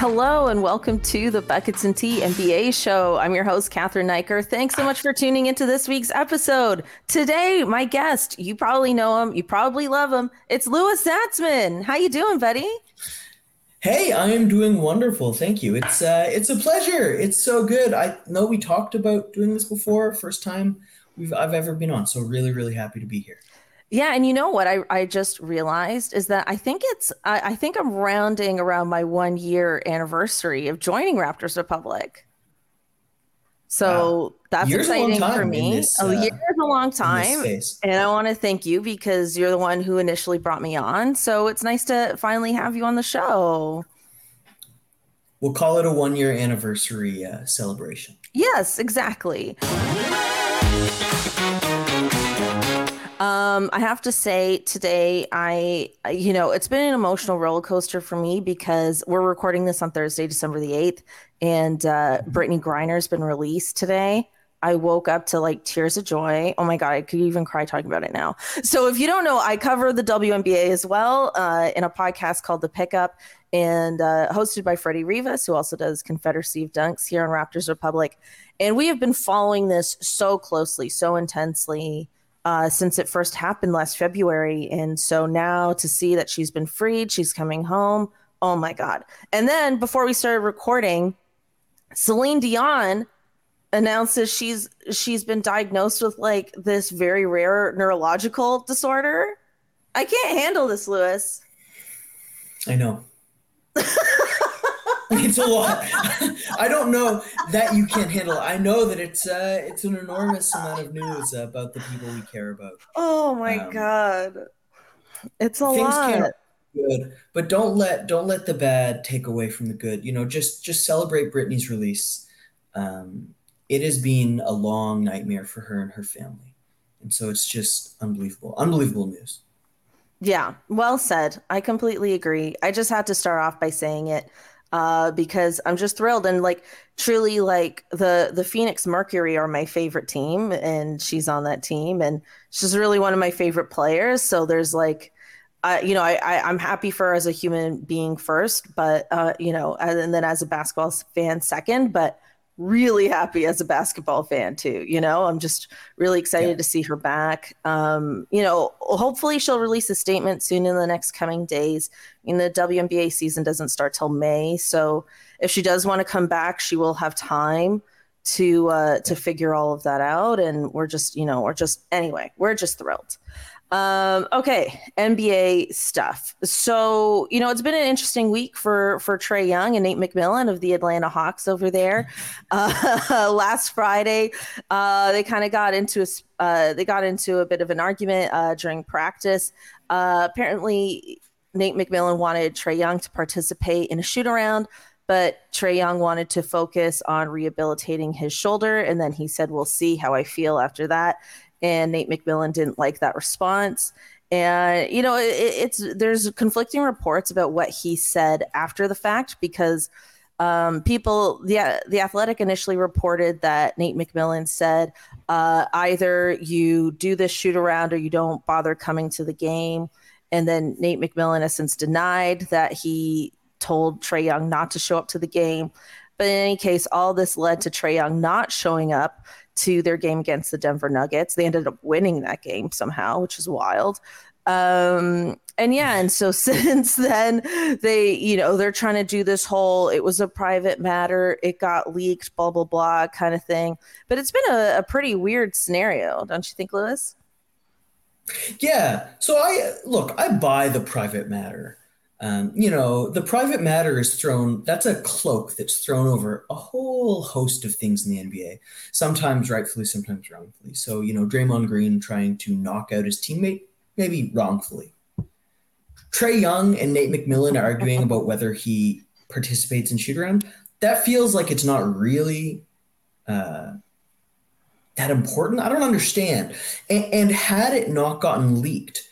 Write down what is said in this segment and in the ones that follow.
Hello and welcome to the Buckets and Tea NBA show. I'm your host, Katherine Niker. Thanks so much for tuning into this week's episode. Today, my guest, you probably know him, you probably love him. It's Louis Zatzman. How you doing, buddy? Hey, I am doing wonderful. Thank you. It's uh, it's a pleasure. It's so good. I know we talked about doing this before. First time we've I've ever been on. So really, really happy to be here. Yeah, and you know what I, I just realized is that I think it's I, I think I'm rounding around my one year anniversary of joining Raptors Republic. So wow. that's Year's exciting for me. This, uh, a year is a long time. And I want to thank you because you're the one who initially brought me on. So it's nice to finally have you on the show. We'll call it a one year anniversary uh, celebration. Yes, exactly. Um, I have to say today, I, you know, it's been an emotional roller coaster for me because we're recording this on Thursday, December the 8th, and uh, Brittney Griner's been released today. I woke up to like tears of joy. Oh my God, I could even cry talking about it now. So, if you don't know, I cover the WNBA as well uh, in a podcast called The Pickup and uh, hosted by Freddie Rivas, who also does Confederacy of Dunks here on Raptors Republic. And we have been following this so closely, so intensely uh, since it first happened last February. And so now to see that she's been freed, she's coming home. Oh my God. And then before we started recording, Celine Dion announces she's she's been diagnosed with like this very rare neurological disorder. I can't handle this, Louis. I know. it's a lot. I don't know that you can't handle it. I know that it's uh, it's an enormous amount of news about the people we care about. Oh my um, god, it's a things lot. Can good, but don't let don't let the bad take away from the good. You know, just just celebrate Brittney's release. Um, it has been a long nightmare for her and her family, and so it's just unbelievable, unbelievable news. Yeah, well said. I completely agree. I just had to start off by saying it uh, because I'm just thrilled and like truly like the the Phoenix Mercury are my favorite team and she's on that team and she's really one of my favorite players. So there's like uh, you know, I, I am happy for her as a human being first, but uh, you know, and then as a basketball fan second. But really happy as a basketball fan too. You know, I'm just really excited yeah. to see her back. Um, you know, hopefully she'll release a statement soon in the next coming days. I mean, the WNBA season doesn't start till May, so if she does want to come back, she will have time to uh, to figure all of that out. And we're just, you know, we're just anyway, we're just thrilled. Um, okay, NBA stuff. So, you know, it's been an interesting week for for Trae Young and Nate McMillan of the Atlanta Hawks over there. Uh, last Friday, uh, they kind of got into a uh, they got into a bit of an argument uh, during practice. Uh, apparently, Nate McMillan wanted Trae Young to participate in a shoot around, but Trae Young wanted to focus on rehabilitating his shoulder, and then he said, "We'll see how I feel after that." And Nate McMillan didn't like that response. And you know, it, it's there's conflicting reports about what he said after the fact because um, people the the Athletic initially reported that Nate McMillan said uh, either you do this shoot around or you don't bother coming to the game. And then Nate McMillan has since denied that he told Trae Young not to show up to the game. But in any case, all this led to Trae Young not showing up to their game against the Denver Nuggets. They ended up winning that game somehow, which is wild. Um, and yeah, and so since then, they, you know, they're trying to do this whole it was a private matter, it got leaked, blah, blah, blah kind of thing. But it's been a, a pretty weird scenario, don't you think, Louis? Yeah. So I look, I buy the private matter. Um, you know, the private matter is thrown, that's a cloak that's thrown over a whole host of things in the NBA, sometimes rightfully, sometimes wrongfully. So, you know, Draymond Green trying to knock out his teammate, maybe wrongfully. Trae Young and Nate McMillan arguing about whether he participates in shoot around, that feels like it's not really uh, that important. I don't understand. And, and had it not gotten leaked,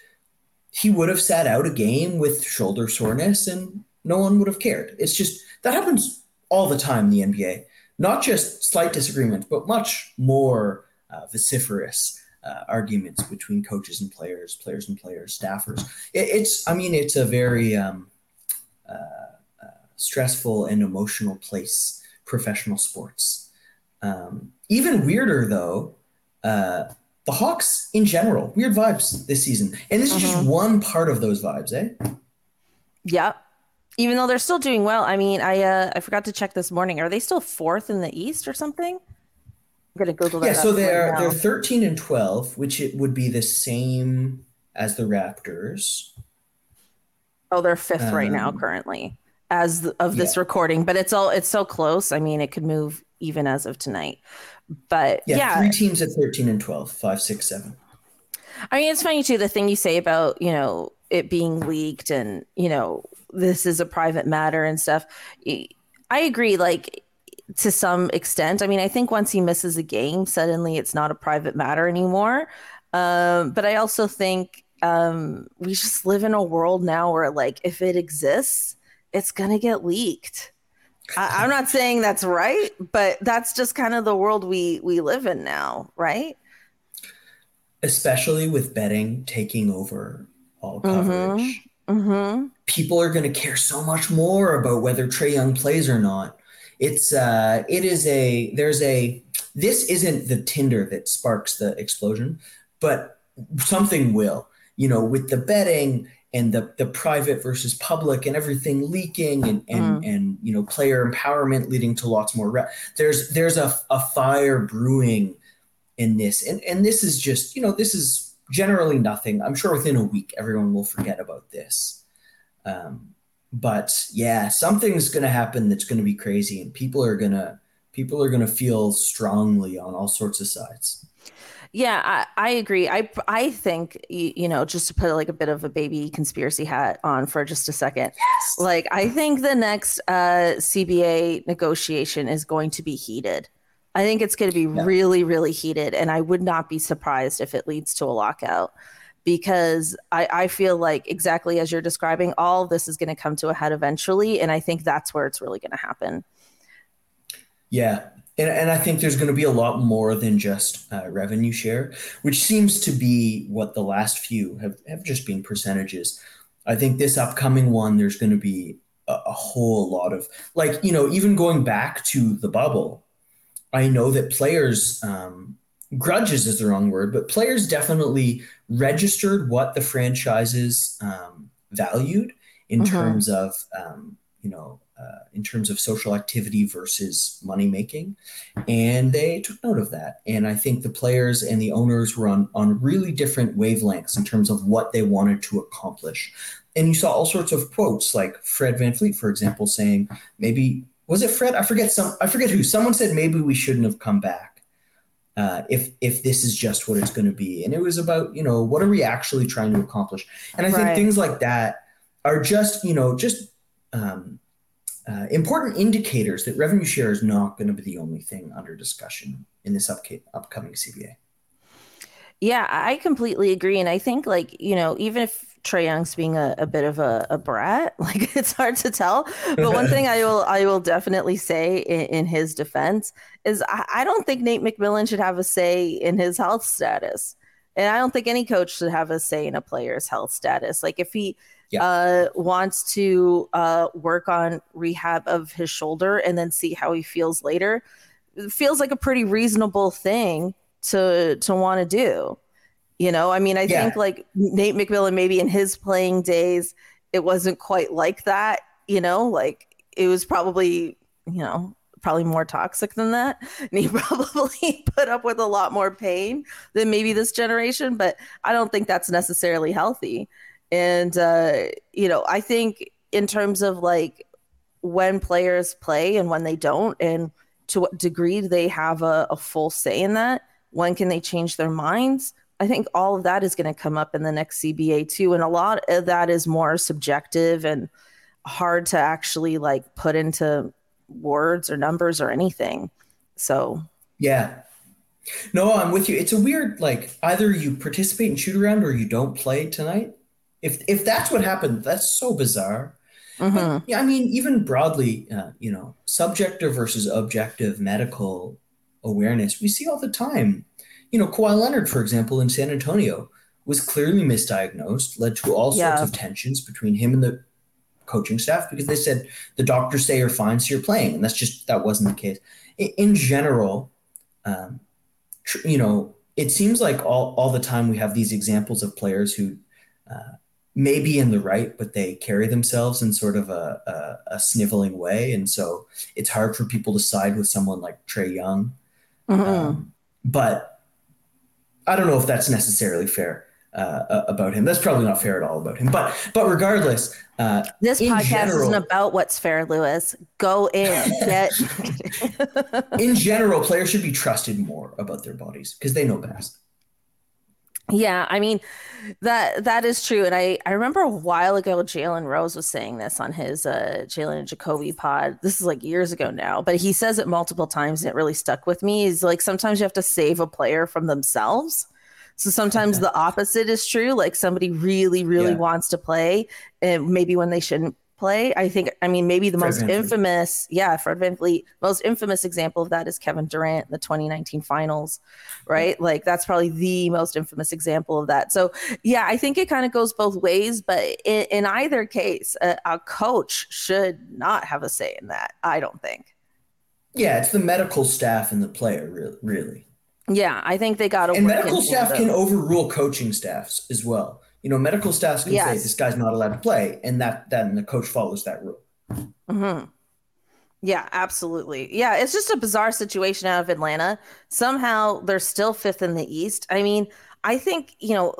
he would have sat out a game with shoulder soreness and no one would have cared. It's just that happens all the time in the NBA. Not just slight disagreements, but much more uh, vociferous uh, arguments between coaches and players, players and players, staffers. It, it's, I mean, it's a very um, uh, uh stressful and emotional place, professional sports. Um, even weirder, though, uh, the Hawks in general, weird vibes this season. And this is just mm-hmm. one part of those vibes, eh? Yep. Even though they're still doing well. I mean, I uh I forgot to check this morning. Are they still fourth in the East or something? I'm gonna Google that. Yeah, so they're right they're 13 and 12, which it would be the same as the Raptors. Oh, they're fifth um, right now um, currently as of this yeah. recording, but it's all it's so close. I mean, it could move even as of tonight. But yeah, yeah, three teams at 13 and 12, five, six, seven. I mean, it's funny too, the thing you say about, you know, it being leaked and, you know, this is a private matter and stuff. I agree, like, to some extent. I mean, I think once he misses a game, suddenly it's not a private matter anymore. Um, but I also think um, we just live in a world now where, like, if it exists, it's going to get leaked. I, am not saying that's right, but that's just kind of the world we we live in now, right? Especially with betting taking over all mm-hmm. coverage. Mm-hmm. Mm-hmm. People are going to care so much more about whether Trae Young plays or not. It's uh, it is a there's a this isn't the Tinder that sparks the explosion, but something will. You know, with the betting and the the private versus public and everything leaking and and mm. and you know player empowerment leading to lots more re- there's there's a, a fire brewing in this. And and this is just you know this is generally nothing. I'm sure within a week everyone will forget about this. Um, but yeah something's going to happen that's going to be crazy and people are going to people are going to feel strongly on all sorts of sides yeah, I, I agree. I I think you know just to put like a bit of a baby conspiracy hat on for just a second. Yes. Like I think the next uh, CBA negotiation is going to be heated. I think it's going to be yeah. really really heated, and I would not be surprised if it leads to a lockout because I, I feel like exactly as you're describing, all this is going to come to a head eventually, and I think that's where it's really going to happen. Yeah, and, and I think there's going to be a lot more than just uh, revenue share, which seems to be what the last few have, have just been percentages. I think this upcoming one, there's going to be a, a whole lot of, like, you know, even going back to the bubble, I know that players, um, grudges is the wrong word, but players definitely registered what the franchises um, valued in mm-hmm. terms of, um, you know, uh, in terms of social activity versus money making. And they took note of that. And I think the players and the owners were on, on really different wavelengths in terms of what they wanted to accomplish. And you saw all sorts of quotes like Fred VanVleet, for example, saying maybe was it Fred? I forget some I forget who. Someone said maybe we shouldn't have come back. Uh, if if this is just what it's going to be, and it was about you know what are we actually trying to accomplish, and I right. think things like that are just you know just um, uh, important indicators that revenue share is not going to be the only thing under discussion in this upcoming CBA. Yeah, I completely agree. And I think, like, you know, even if Trae Young's being a, a bit of a, a, brat, like it's hard to tell. But one thing I will I will definitely say in, in his defense is I, I don't think Nate McMillan should have a say in his health status. And I don't think any coach should have a say in a player's health status. Like if he yeah. uh, wants to uh, work on rehab of his shoulder and then see how he feels later. It feels like a pretty reasonable thing to to want to do. You know, I mean, I yeah. think like Nate McMillan, maybe in his playing days, it wasn't quite like that. You know, like it was probably, you know, probably more toxic than that. And he probably put up with a lot more pain than maybe this generation, but I don't think that's necessarily healthy. And, uh, you know, I think in terms of like when players play and when they don't, and to what degree do they have a, a full say in that? When can they change their minds? I think all of that is going to come up in the next CBA too. And a lot of that is more subjective and hard to actually like put into words or numbers or anything. So, yeah. No, I'm with you. It's a weird, like, either you participate in shoot around or you don't play tonight. If if that's what happened, that's so bizarre. Mm-hmm. But, yeah, I mean, even broadly, uh, you know, subjective versus objective medical awareness, we see all the time you know, Kawhi Leonard, for example, in San Antonio, was clearly misdiagnosed, led to all yeah. sorts of tensions between him and the coaching staff because they said the doctors say you're fine, so you're playing, and that's just that wasn't the case. In, in general, um, tr- you know, it seems like all all the time we have these examples of players who. Uh, may be in the right, but they carry themselves in sort of a, a, a, sniveling way. And so it's hard for people to side with someone like Trae Young. Mm-hmm. Um, but I don't know if that's necessarily fair uh, about him. That's probably not fair at all about him. But but regardless, uh, this podcast general, isn't about what's fair, Louis. Go in. Get. in general, players should be trusted more about their bodies because they know best. Yeah, I mean that that is true, and I I remember a while ago Jalen Rose was saying this on his uh, Jalen and Jacoby pod. This is like years ago now, but he says it multiple times, and it really stuck with me. Is like sometimes you have to save a player from themselves. So sometimes the opposite is true. Like somebody really, really yeah. wants to play, and maybe when they shouldn't play. I think, I mean, maybe the Fred most infamous, yeah, Fred VanVleet, most infamous example of that is Kevin Durant in the 2019 finals, right? Like that's probably the most infamous example of that. So, yeah, I think it kind of goes both ways, but in, in either case, a, a coach should not have a say in that. I don't think. Yeah, it's the medical staff and the player, really. really. Yeah, I think they got to. And medical staff can overrule coaching staffs as well you know, medical staff can yes. say this guy's not allowed to play, and that then the coach follows that rule. Mm-hmm. Yeah, absolutely. Yeah, it's just a bizarre situation out of Atlanta. Somehow they're still fifth in the East. I mean, I think you know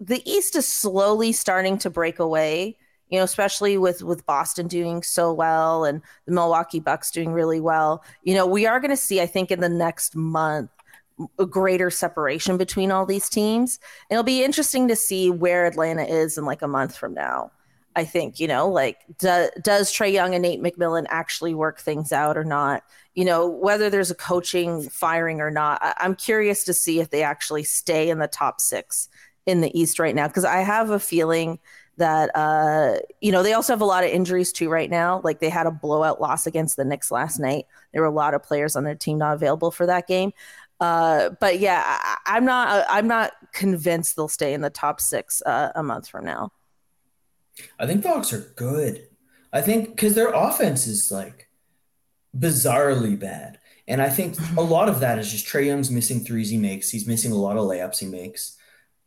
the East is slowly starting to break away. You know, especially with with Boston doing so well and the Milwaukee Bucks doing really well. You know, we are going to see, I think, in the next month a greater separation between all these teams. It'll be interesting to see where Atlanta is in like a month from now. I think, you know, like do, does Trae Young and Nate McMillan actually work things out or not? You know, whether there's a coaching firing or not. I, I'm curious to see if they actually stay in the top six in the East right now because I have a feeling that uh, you know they also have a lot of injuries too right now. Like they had a blowout loss against the Knicks last night. There were a lot of players on their team not available for that game. Uh, but yeah, I, am not. I'm not convinced they'll stay in the top six uh, a month from now. I think the Hawks are good. I think because their offense is like bizarrely bad, and I think a lot of that is just Trae Young's missing threes he makes. He's missing a lot of layups he makes,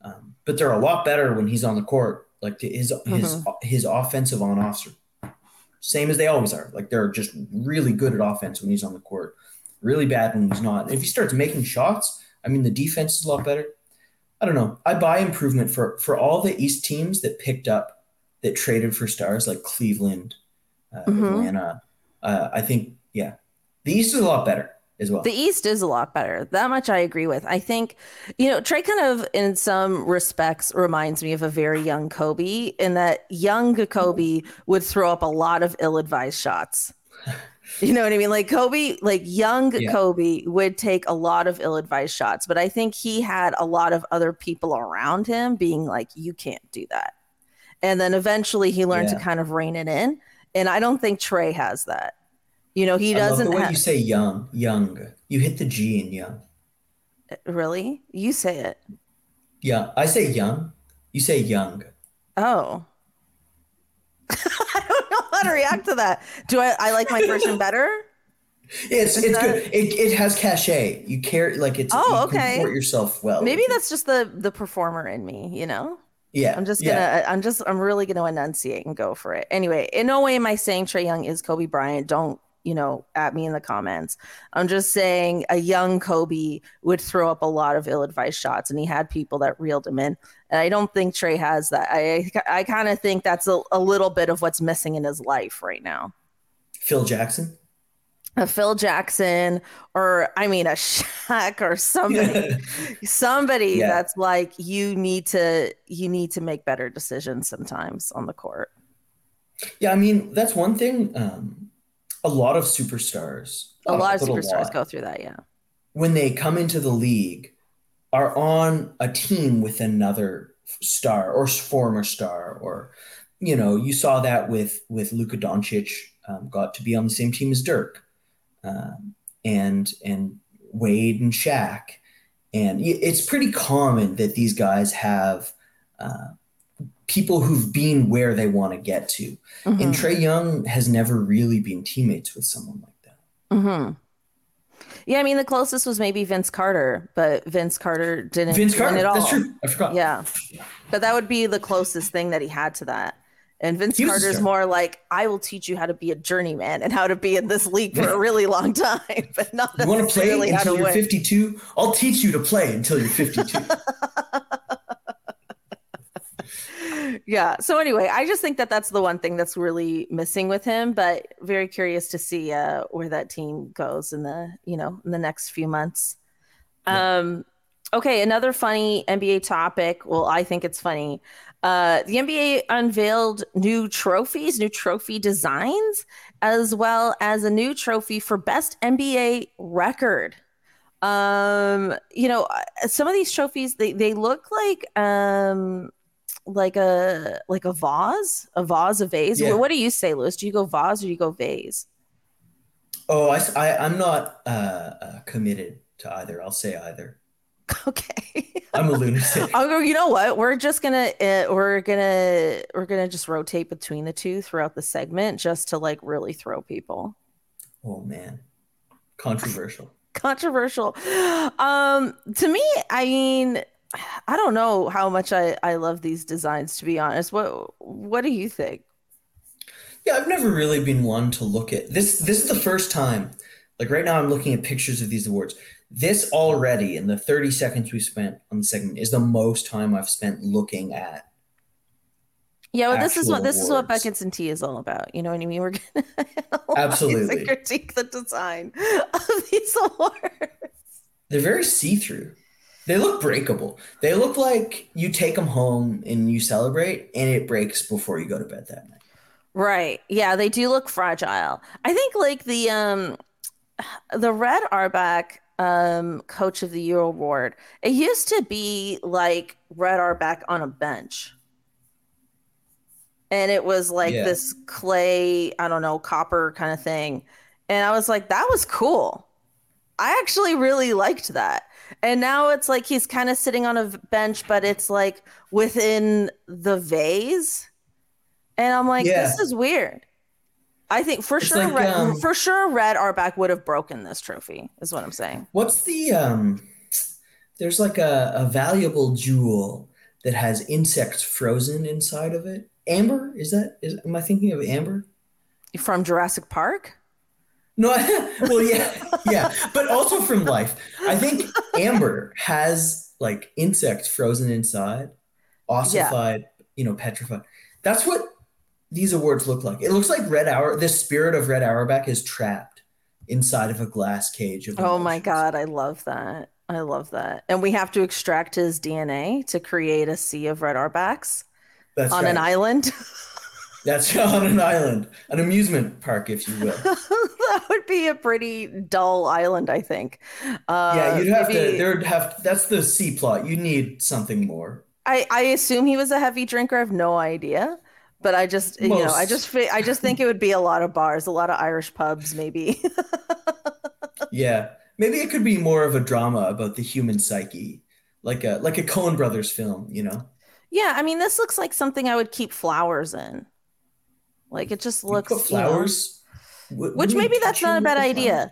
um, but they're a lot better when he's on the court. Like his his mm-hmm. his offensive on offs are same as they always are. Like they're just really good at offense when he's on the court really bad when he's not. If he starts making shots, I mean, the defense is a lot better. I don't know. I buy improvement for for all the East teams that picked up that traded for stars like Cleveland, uh, mm-hmm. Atlanta. Uh, I think yeah, the East is a lot better as well. The East is a lot better. That much I agree with. I think, you know, Trae kind of in some respects reminds me of a very young Kobe in that young Kobe would throw up a lot of ill-advised shots. You know what I mean? Like Kobe, like young yeah. Kobe would take a lot of ill advised shots, but I think he had a lot of other people around him being like, you can't do that. And then eventually he learned yeah. to kind of rein it in. And I don't think Trae has that. You know, he doesn't. I love the way you say young, young. You hit the G in young. Uh, really? You say it. Yeah, I say young. You say young. Oh. how to react to that. Do I, I like my version better? It's Is it's that... good. It, it has cachet. You care like it's oh okay. Support yourself well. Maybe that's just the the performer in me. You know. Yeah. I'm just gonna. Yeah. I'm just. I'm really gonna enunciate and go for it. Anyway, in no way am I saying Trae Young is Kobe Bryant. Don't you know, at me in the comments. I'm just saying a young Kobe would throw up a lot of ill-advised shots, and he had people that reeled him in. And I don't think Trae has that. I I kind of think that's a, a little bit of what's missing in his life right now. Phil Jackson a Phil Jackson or I mean a Shaq or somebody somebody yeah. that's like you need to you need to make better decisions sometimes on the court. Yeah, I mean that's one thing um a lot of superstars a lot of superstars lot, go through that, yeah. When they come into the league are on a team with another star or former star or you know, you saw that with with Luka Doncic um, got to be on the same team as Dirk um, and and Wade and Shaq, and it's pretty common that these guys have uh, people who've been where they want to get to. Mm-hmm. And Trae Young has never really been teammates with someone like that. Mm-hmm. Yeah, I mean the closest was maybe Vince Carter, but Vince Carter didn't Vince Carter, at all. That's true. I forgot. Yeah, but that would be the closest thing that he had to that. And Vince Carter's more like, I will teach you how to be a journeyman and how to be in this league for a really long time, but not you want to play until you're win. 52. I'll teach you to play until you're 52. yeah. So anyway, I just think that that's the one thing that's really missing with him. But very curious to see uh, where that team goes in the you know in the next few months. Yeah. Um, okay, another funny NBA topic. Well, I think it's funny. Uh, the NBA unveiled new trophies, new trophy designs, as well as a new trophy for best NBA record. Um, you know, uh, some of these trophies they they look like um like a like a vase, a vase, a vase. Yeah. What do you say, Louis? Do you go vase or do you go vase? Oh, I, I am not uh, uh, committed to either. I'll say either. Okay. I'm a lunatic. I'll go, you know what? We're just gonna uh, we're gonna we're gonna just rotate between the two throughout the segment just to like really throw people. Oh man. Controversial. Controversial. Um to me, I mean, I don't know how much I, I love these designs to be honest. What what do you think? Yeah, I've never really been one to look at this. This is the first time. Like right now, I'm looking at pictures of these awards this already in the 30 seconds we spent on the segment is the most time I've spent looking at. Yeah, well, this is what this awards. is what buckets and tea is all about. You know what I mean? We're gonna absolutely critique the design of these awards. They're very see-through. They look breakable. They look like you take them home and you celebrate, and it breaks before you go to bed that night. Right. Yeah, they do look fragile. I think like the um the red Auerbach um, Coach of the Year award. It used to be like Red Auerbach on a bench. And it was like yeah. this clay, I don't know, copper kind of thing. And I was like, that was cool. I actually really liked that. And now it's like he's kind of sitting on a bench, but it's like within the vase. And I'm like, yeah. this is weird. I think for it's sure, like, Red, um, for sure, Red Auerbach would have broken this trophy. Is what I'm saying. What's the um? There's like a, a valuable jewel that has insects frozen inside of it. Amber is that? Is am I thinking of amber? From Jurassic Park? No, well, yeah, yeah, but also from life. I think amber has like insects frozen inside, ossified, yeah. you know, petrified. That's what these awards look like. It looks like Red Hour, the spirit of Red Auerbach is trapped inside of a glass cage of Oh my god, I love that. I love that. And we have to extract his DNA to create a sea of Red Auerbachs That's on right. an island. That's on an island, an amusement park, if you will. that would be a pretty dull island, I think. Uh, yeah, you'd have maybe... to. There'd have. That's the C plot. You need something more. I I assume he was a heavy drinker. I have no idea but I just Most. you know I just I just think it would be a lot of bars, a lot of Irish pubs, maybe. yeah, maybe it could be more of a drama about the human psyche, like a like a Coen Brothers film, you know? Yeah, I mean, this looks like something I would keep flowers in. Like it just looks flowers, you know, which maybe that's not a bad idea.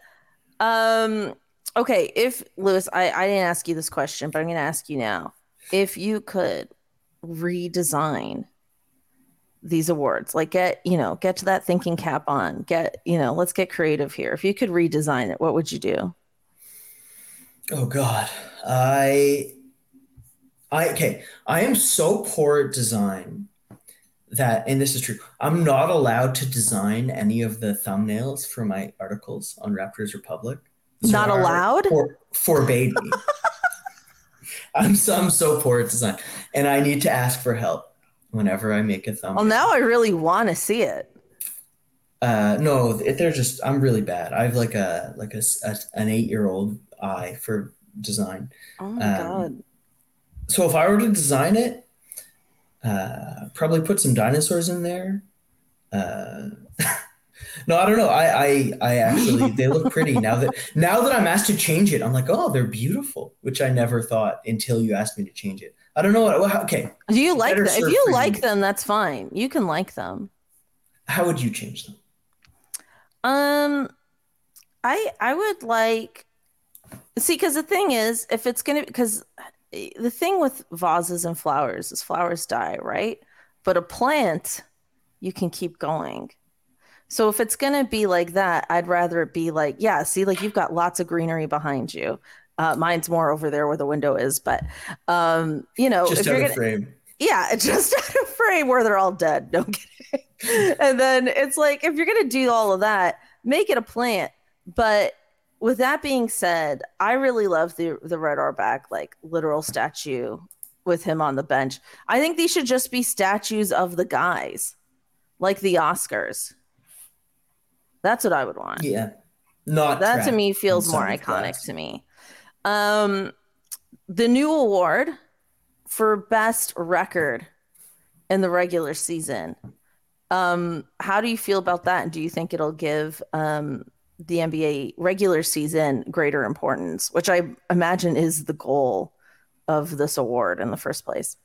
Um, okay, if Louis, I I didn't ask you this question, but I'm going to ask you now. If you could redesign these awards? Like get, you know, get to that thinking cap on. Get, you know, let's get creative here. If you could redesign it, what would you do? Oh God. I I okay. I am so poor at design that and this is true. I'm not allowed to design any of the thumbnails for my articles on Raptors Republic. not allowed? For, forbade me. I'm so, I'm so poor at design, and I need to ask for help whenever I make a thumbnail. Well, now I really want to see it. Uh, no, they're just. I'm really bad. I have like a like a, a an eight year old eye for design. Oh my um, god! So if I were to design it, uh, probably put some dinosaurs in there. Uh, no, I don't know. I, I, I actually they look pretty now that now that I'm asked to change it. I'm like, oh, they're beautiful, which I never thought until you asked me to change it. I don't know what. okay. Do you like them? If you like them, that's fine. You can like them. How would you change them? Um, I I would like see because the thing is, if it's gonna because the thing with vases and flowers is flowers die, right? But a plant, you can keep going. So if it's gonna be like that, I'd rather it be like, yeah, see, like you've got lots of greenery behind you. Uh, mine's more over there where the window is, but um, you know, just if out you're of frame. Yeah, just out of frame where they're all dead. No kidding. and then it's like if you're gonna do all of that, make it a plant. But with that being said, I really love the the Red Auerbach like literal statue with him on the bench. I think these should just be statues of the guys, like the Oscars. That's what I would want. Yeah. Not that to me feels more iconic class. to me. Um the new award for best record in the regular season. Um how do you feel about that? And do you think it'll give um the NBA regular season greater importance, which I imagine is the goal of this award in the first place?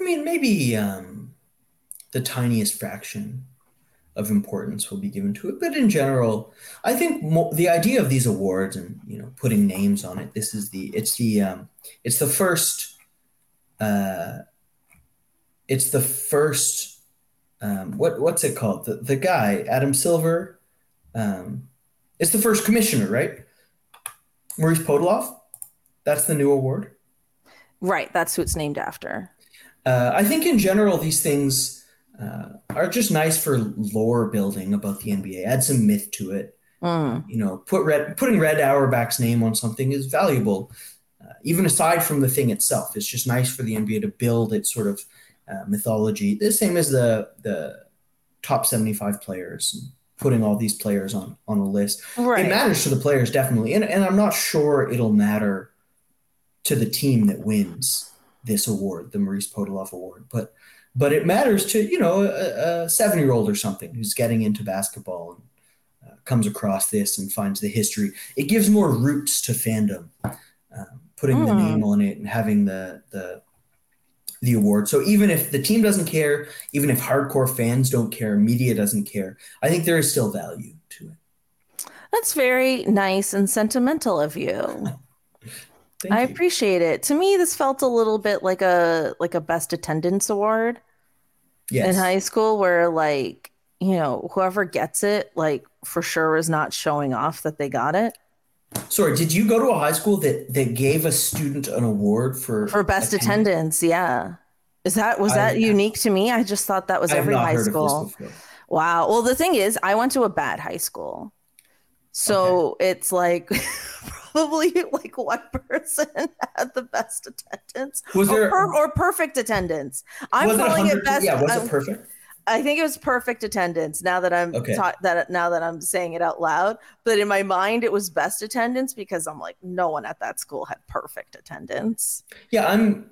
I mean, maybe um, the tiniest fraction of importance will be given to it, but in general, I think mo- the idea of these awards and you know putting names on it. This is the it's the um, it's the first uh, it's the first um, what what's it called the the guy Adam Silver um, it's the first commissioner, right? Maurice Podoloff. That's the new award. Right. That's who it's named after. Uh, I think in general, these things uh, are just nice for lore building about the NBA. Add some myth to it. Mm. You know, put red, putting Red Auerbach's name on something is valuable, uh, even aside from the thing itself. It's just nice for the NBA to build its sort of uh, mythology. The same as the the top seventy five players putting all these players on on a list. Right. It matters to the players definitely, and and I'm not sure it'll matter to the team that wins this award, the Maurice Podoloff Award, but but it matters to you know a, a seven year old or something who's getting into basketball and uh, comes across this and finds the history. It gives more roots to fandom, um, putting mm. the hmm. name on it and having the the the award. So even if the team doesn't care, even if hardcore fans don't care, media doesn't care, I think there is still value to it. That's very nice and sentimental of you. I you. appreciate it. To me, this felt a little bit like a like a best attendance award yes. in high school, where like you know whoever gets it, like for sure is not showing off that they got it. Sorry, did you go to a high school that that gave a student an award for for best attendance? attendance yeah, is that was that I, unique to me? I just thought that was every high school. Wow. Well, the thing is, I went to a bad high school, so okay. it's like probably like one person had the best attendance, was there or, per, or perfect attendance? I'm calling it best. Yeah, was it perfect? I think it was perfect attendance. Now that I'm okay. that now that I'm saying it out loud, but in my mind it was best attendance because I'm like, no one at that school had perfect attendance. Yeah, I'm.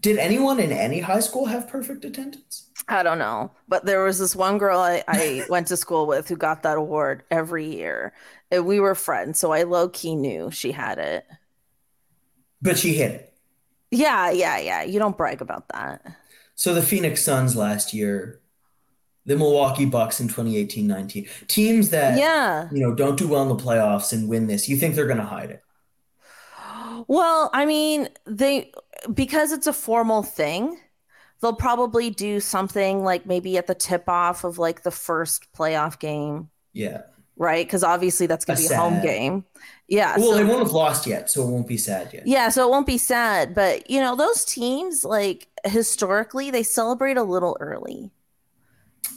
Did anyone in any high school have perfect attendance? I don't know, but there was this one girl I, I went to school with who got that award every year. And we were friends, so I low key knew she had it. But she hit it. Yeah, yeah, yeah. You don't brag about that. So the Phoenix Suns last year the Milwaukee Bucks in 2018-19. Teams that yeah. you know don't do well in the playoffs and win this. You think they're going to hide it? Well, I mean, they because it's a formal thing. they'll probably do something like maybe at the tip off of like the first playoff game. Yeah. Right. Cause obviously that's going to be a home game. Yeah. Well, so, they won't have lost yet. So it won't be sad yet. Yeah. So it won't be sad. But, you know, those teams, like historically, they celebrate a little early.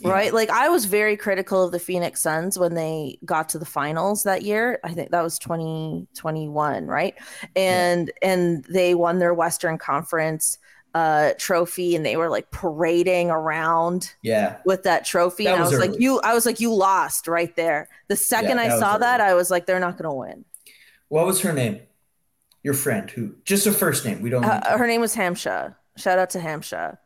Right. Like I was very critical of the Phoenix Suns when they got to the finals that year. I think that was 2021. Right. And, yeah. and they won their Western Conference uh trophy and they were like parading around yeah with that trophy that and was i was early. like you i was like you lost right there the second yeah, i saw that i was like they're not gonna win what was her name your friend who just a first name we don't uh, her name was Hamsha shout out to Hamsha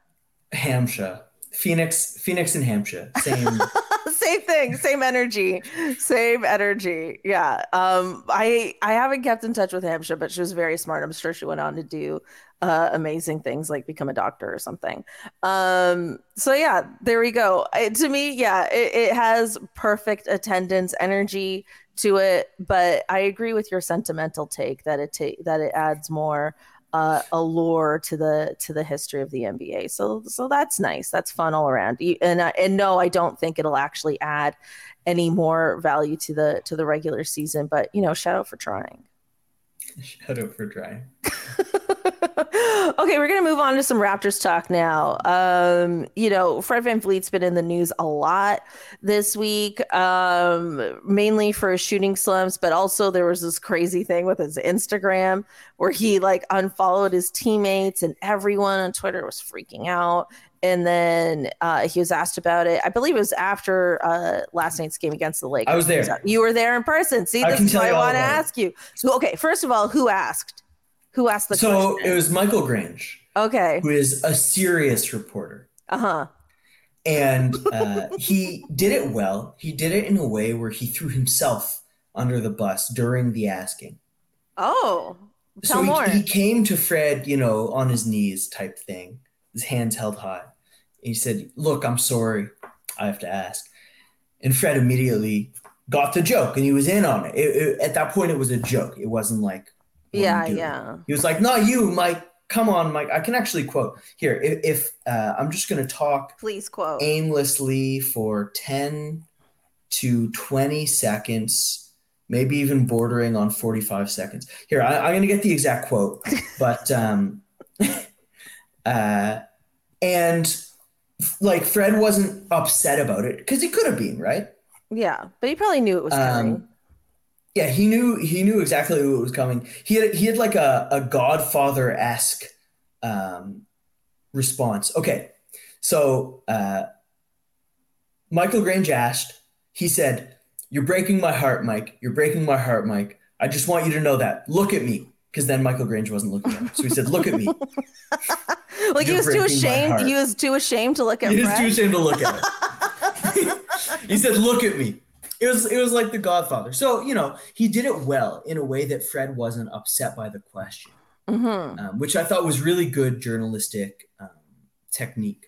Hamsha phoenix phoenix and Hampshire. same same thing same energy same energy yeah um i i haven't kept in touch with Hampshire, but she was very smart i'm sure she went on to do uh, amazing things like become a doctor or something. Um, so yeah, there we go. It, to me, yeah, it, it, has perfect attendance energy to it, but I agree with your sentimental take that it ta- that it adds more uh, allure to the to the history of the NBA. So so that's nice. That's fun all around. And and no, I don't think it'll actually add any more value to the to the regular season. But you know, shout out for trying. Shout out for trying. okay, we're gonna move on to some Raptors talk now. Um, you know, Fred VanVleet's been in the news a lot this week, um, mainly for his shooting slumps, but also there was this crazy thing with his Instagram where he like unfollowed his teammates and everyone on Twitter was freaking out. And then uh, he was asked about it. I believe it was after uh, last night's game against the Lakers. I was there. You were there in person. See, this is what I want to ask you. So, okay, first of all, who asked? Who asked the question? so question? it was Michael Grange. Okay. Who is a serious reporter. Uh huh. And uh, he did it well. He did it in a way where he threw himself under the bus during the asking. Oh, tell so more. He, he came to Fred, you know, on his knees type thing, his hands held high. He said, Look, I'm sorry. I have to ask. And Fred immediately got the joke and he was in on it. It, it. At that point, it was a joke. It wasn't like, yeah, yeah. He was like, "Not you, Mike. Come on, Mike. I can actually quote here. If, if uh, I'm just going to talk, please quote aimlessly for ten to twenty seconds, maybe even bordering on forty-five seconds. Here, I, going to get the exact quote, but um, uh, and like Fred wasn't upset about it because he could have been, right? Yeah, but he probably knew it was coming. Um, yeah, he knew he knew exactly what was coming. He had he had like a, a Godfather esque um, response. Okay, so uh, Michael Grange asked. He said, "You're breaking my heart, Mike. You're breaking my heart, Mike. I just want you to know that. Look at me." Because then Michael Grange wasn't looking at him, so he said, "Look at me." like You're he was too ashamed. He was too ashamed to look at. He was too ashamed to look at him. he said, "Look at me." It was it was like the Godfather. So you know he did it well in a way that Fred wasn't upset by the question, mm-hmm. um, which I thought was really good journalistic um, technique.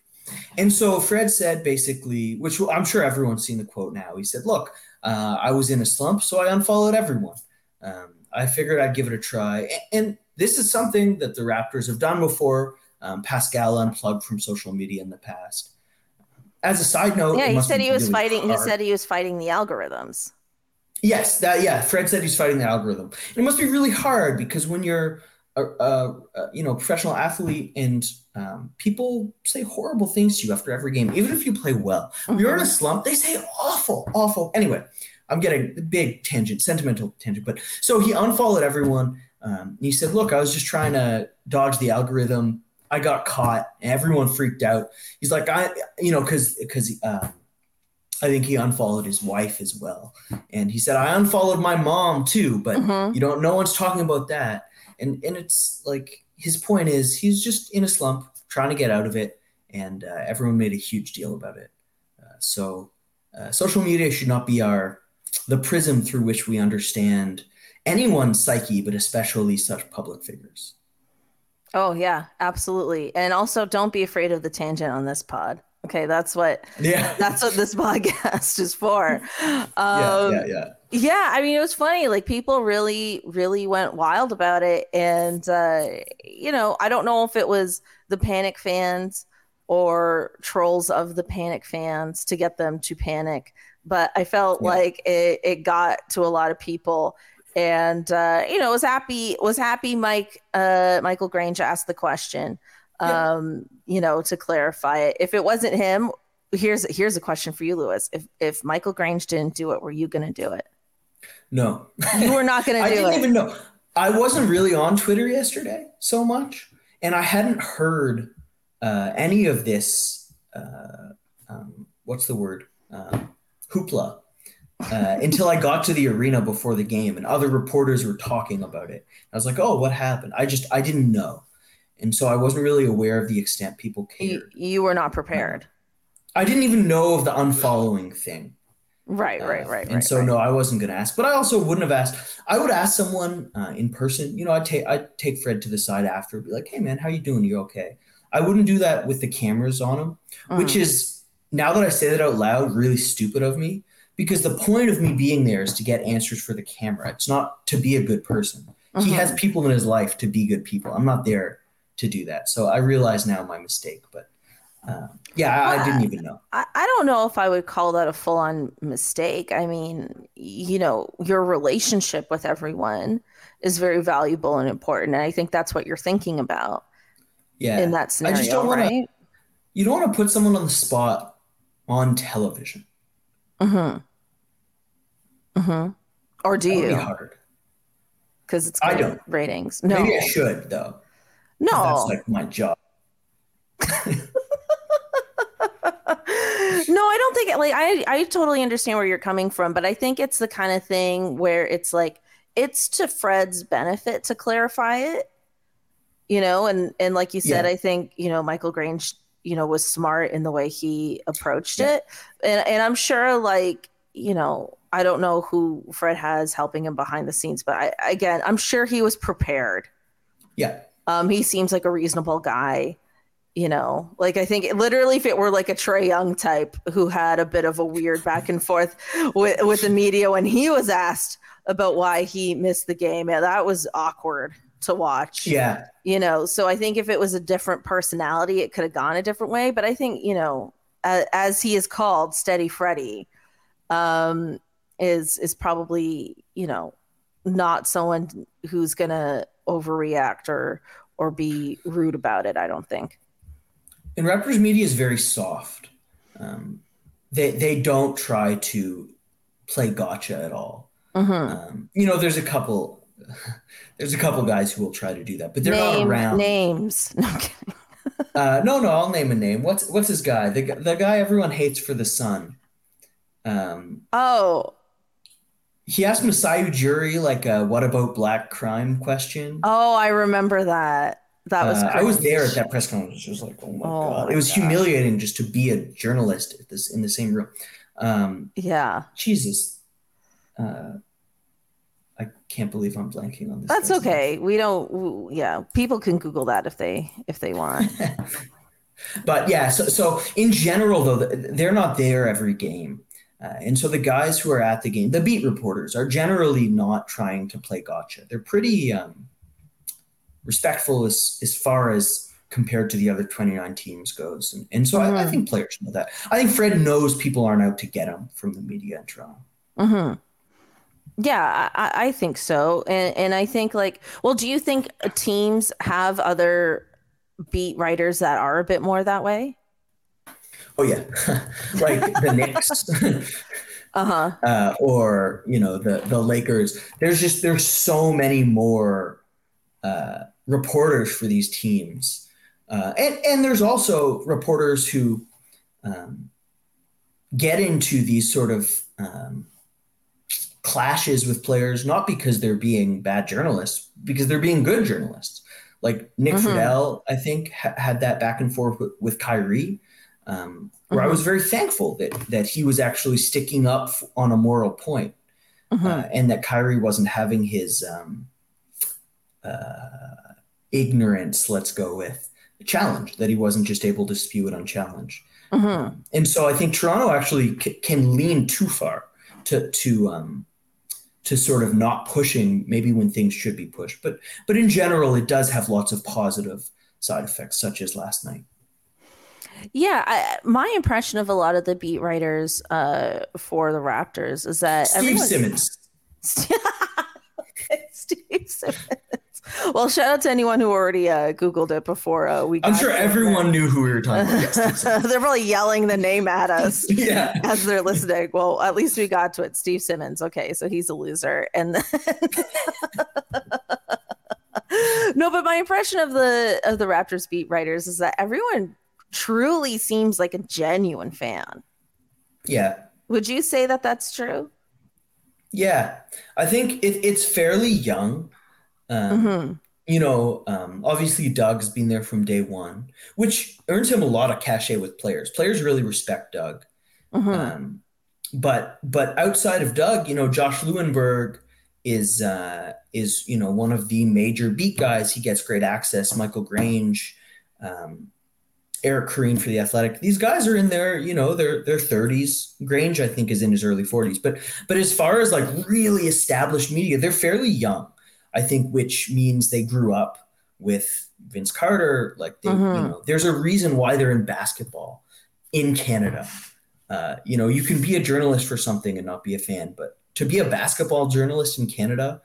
And so Fred said basically, which I'm sure everyone's seen the quote now. He said, "Look, uh, I was in a slump, so I unfollowed everyone. Um, I figured I'd give it a try." And this is something that the Raptors have done before. Um, Pascal unplugged from social media in the past as a side note, yeah, he said he was really fighting. Hard. He said he was fighting the algorithms. Yes, that yeah. Fred said he's fighting the algorithm. It must be really hard because when you're a, a, a you know professional athlete and um, people say horrible things to you after every game, even if you play well. Mm-hmm. You're in a slump. They say awful, awful. Anyway, I'm getting a big tangent, sentimental tangent. But so he unfollowed everyone. Um, he said, "Look, I was just trying to dodge the algorithm. I got caught. Everyone freaked out. He's like, I, you know, because because uh, I think he unfollowed his wife as well, and he said I unfollowed my mom too. But mm-hmm. you don't. No one's talking about that. And and it's like his point is he's just in a slump, trying to get out of it, and uh, everyone made a huge deal about it. Uh, so uh, social media should not be our the prism through which we understand anyone's psyche, but especially such public figures. Oh yeah, absolutely. And also don't be afraid of the tangent on this pod. Okay, that's what yeah that's what this podcast is for. Um, yeah, yeah, yeah. Yeah, I mean it was funny. Like people really, really went wild about it, and uh, you know, I don't know if it was the Panic fans or trolls of the panic fans to get them to panic. But I felt Yeah. like it, it got to a lot of people. And uh, you know, was happy was happy Mike uh, Michael Grange asked the question, Yeah. um, you know, to clarify it. If it wasn't him, here's here's a question for you, Louis. If if Michael Grange didn't do it, were you gonna do it? No. You were not gonna do it. I do didn't it. even know. I wasn't really on Twitter yesterday so much, and I hadn't heard uh, any of this. Uh, um, what's the word? Um, hoopla. Uh, until I got to the arena before the game, and other reporters were talking about it. I was like, "Oh, what happened?" I just I didn't know, and so I wasn't really aware of the extent people you, cared. you were not prepared. I didn't even know of the unfollowing thing. Right, Uh, right, right, And right. so right. no, I wasn't going to ask, but I also wouldn't have asked. I would ask someone uh, in person. You know, I'd take I'd take Fred to the side after, be like, "Hey, man, how you doing? You okay?" I wouldn't do that with the cameras on him, which Mm. is now that I say that out loud, really stupid of me. Because the point of me being there is to get answers for the camera. It's not to be a good person. He has people in his life to be good people. I'm not there to do that. So I realize now my mistake. But uh, yeah, I, I didn't even know. I, I don't know if I would call that a full on mistake. I mean, you know, your relationship with everyone is very valuable and important. And I think that's what you're thinking about Yeah, in that scenario, I just don't want to. right? You don't want to put someone on the spot on television. Mm-hmm. Mm-hmm. Or do would be you? hard. Because it's I don't. ratings. No. Maybe I should though. no. that's like my job. no, I don't think it like I I totally understand where you're coming from, but I think it's the kind of thing where it's like it's to Fred's benefit to clarify it. You know, and and like you said, Yeah. I think, you know, Michael Grange, you know, was smart in the way he approached Yeah. it. And and I'm sure like, you know, I don't know who Fred has helping him behind the scenes, but I again, I'm sure he was prepared. Yeah, Um, he seems like a reasonable guy. You know, like I think literally, if it were like a Trae Young type who had a bit of a weird back and forth with with the media when he was asked about why he missed the game, yeah, that was awkward to watch. yeah, You know, so I think if it was a different personality, it could have gone a different way. But I think you know, as, as he is called, Steady Freddy, um, is is probably you know not someone who's gonna overreact or or be rude about it. I don't think. and Raptors media is very soft. Um, they they don't try to play gotcha at all. Mhm. Um, you know, there's a couple. There's a couple guys who will try to do that, but they're not around. names. No, Uh, no, no, I'll name a name. What's what's this guy? The the guy everyone hates for the Sun. Um, Oh, he asked Masai Ujiri like a "What about black crime?" question. oh, I remember that. That was. Uh, I was there at that press conference. It was like, oh my Oh god, my it was humiliating just to be a journalist at this in the same room. Um, Yeah, Jesus, uh, I can't believe I'm blanking on this. that's okay. We don't. w- Yeah, people can Google that if they if they want. but yeah, so, so in general, though, they're not there every game. Uh, and so the guys who are at the game, the beat reporters, are generally not trying to play gotcha. They're pretty um, respectful as, as far as compared to the other 29 teams goes. And, and so I, I Mhm. think players know that. I think Fred knows people aren't out to get him from the media in Toronto. hmm Yeah, I, I think so, and and I think like, well, do you think teams have other beat writers that are a bit more that way? Oh, yeah. like the Knicks. Uh huh. uh, or you know the the Lakers. There's just there's so many more uh, reporters for these teams, uh, and and there's also reporters who um, get into these sort of um, clashes with players not because they're being bad journalists, because they're being good journalists. Like Nick Mhm. Friedell, I think ha- had that back and forth with, with Kyrie. Um, where I Mhm. was very thankful that that he was actually sticking up on a moral point, uh, and that Kyrie wasn't having his um, uh, ignorance, let's go with, challenge that he wasn't just able to spew it unchallenged. Mhm. Um, and so I think Toronto actually c- can lean too far to to um, to sort of not pushing maybe when things should be pushed. But but in general, it does have lots of positive side effects, such as last night. Yeah, I, my impression of a lot of the beat writers uh, for the Raptors is that Steve Simmons. Steve Simmons. Well, shout out to anyone who already uh, Googled it before uh, we. I'm got sure everyone knew who we were talking about. Yes, They're probably yelling the name at us yeah. as they're listening. Well, at least we got to it. Steve Simmons. Okay, so he's a loser, and no, but my impression of the of the Raptors beat writers is that everyone truly seems like a genuine fan. Yeah. Would you say that that's true? Yeah. I think it, it's fairly young. Um, Mhm. You know, um, obviously Doug's been there from day one, which earns him a lot of cachet with players. Players really respect Doug. Mhm. Um, but but outside of Doug, you know, Josh Lewenberg is uh, is you know one of the major beat guys. He gets great access. Michael Grange, um, Eric Koreen for the Athletic. These guys are in their you know their their thirties. Grange I think is in his early forties. But but as far as like really established media, they're fairly young. I think, which means they grew up with Vince Carter. Like they, Mhm. you know, there's a reason why they're in basketball in Canada. Uh, you know, you can be a journalist for something and not be a fan, but to be a basketball journalist in Canada,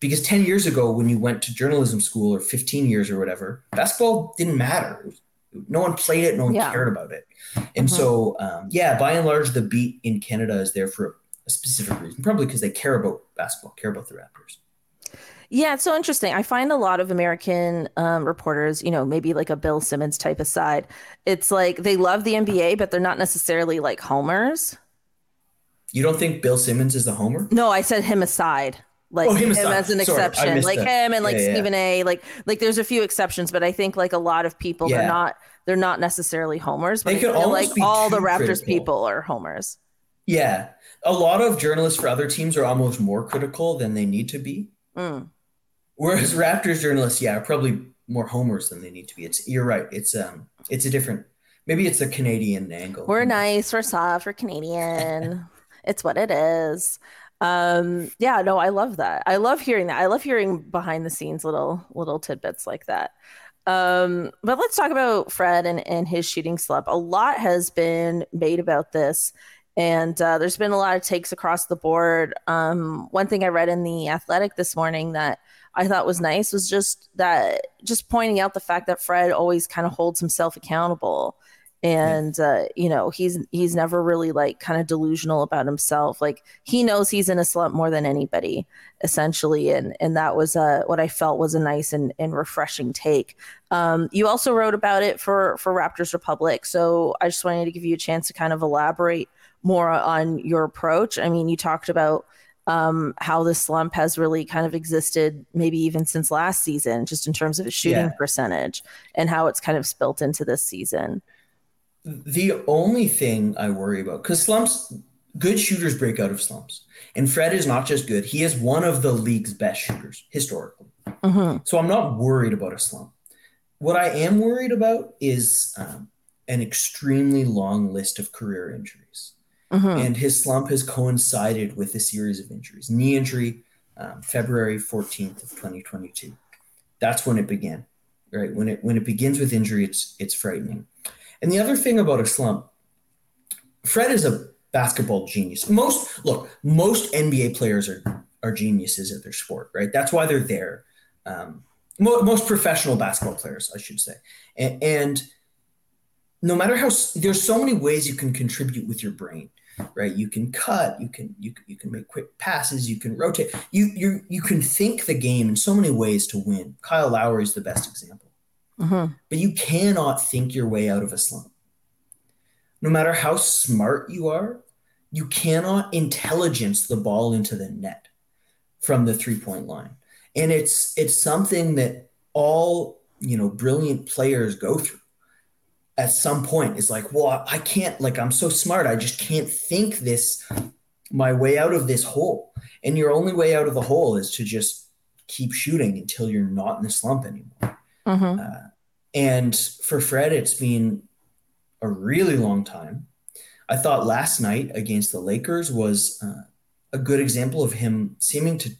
because 10 years ago when you went to journalism school or 15 years or whatever, basketball didn't matter. No one played it, no one Yeah. cared about it. And Mhm. so, um, yeah, by and large, the beat in Canada is there for a specific reason, probably because they care about basketball, care about the Raptors. Yeah, it's so interesting. I find a lot of American um, reporters, you know, maybe like a Bill Simmons type aside, it's like they love the NBA, but they're not necessarily like homers. You don't think Bill Simmons is the homer? No, I said him aside. Like Oh, him him, as an Sorry, exception. Like that. him and like Yeah, yeah, yeah. Stephen A. Like like there's a few exceptions, but I think like a lot of people Yeah. they're not they're not necessarily homers, but They I feel almost like all the Raptors critical. people are homers. Yeah. A lot of journalists for other teams are almost more critical than they need to be. Mm. Whereas Raptors journalists, yeah, are probably more homers than they need to be. It's you're right. It's um it's a different maybe it's a Canadian angle. We're nice, we're soft, we're Canadian. it's what it is. Um, yeah, no, I love that. I love hearing that. I love hearing behind the scenes little little tidbits like that. Um, but let's talk about Fred and, and his shooting slump. A lot has been made about this, and uh, there's been a lot of takes across the board. Um, one thing I read in the Athletic this morning that I thought was nice was just that just pointing out the fact that Fred always kind of holds himself accountable and uh, you know he's he's never really like kind of delusional about himself like he knows he's in a slump more than anybody essentially and and that was uh, what i felt was a nice and, and refreshing take um, you also wrote about it for for raptors republic so i just wanted to give you a chance to kind of elaborate more on your approach i mean you talked about um, how the slump has really kind of existed, maybe even since last season, just in terms of its shooting Yeah. percentage and how it's kind of spilt into this season. The only thing I worry about because slumps, good shooters break out of slumps, and Fred is not just good; he is one of the league's best shooters historically. Mhm. So I'm not worried about a slump. What I am worried about is um, an extremely long list of career injuries. Mhm. and his slump has coincided with a series of injuries. Knee injury, um, February 14th of 2022. That's when it began, right? When it when it begins with injury, it's it's frightening. And the other thing about a slump, Fred is a basketball genius. Most look, most NBA players are are geniuses at their sport, right? That's why they're there. Um, mo- most professional basketball players, I should say, and, and no matter how there's so many ways you can contribute with your brain right you can cut you can you, you can make quick passes you can rotate you you you can think the game in so many ways to win kyle lowry is the best example Mhm. but you cannot think your way out of a slump. No matter how smart you are you cannot intelligence the ball into the net from the three point line. And it's it's something that all you know brilliant players go through. At some point is like well i can't like i'm so smart i just can't think this my way out of this hole. And your only way out of the hole is to just keep shooting until you're not in the slump anymore Mhm. uh, and for Fred, it's been a really long time. I thought last night against the Lakers was uh, a good example of him seeming to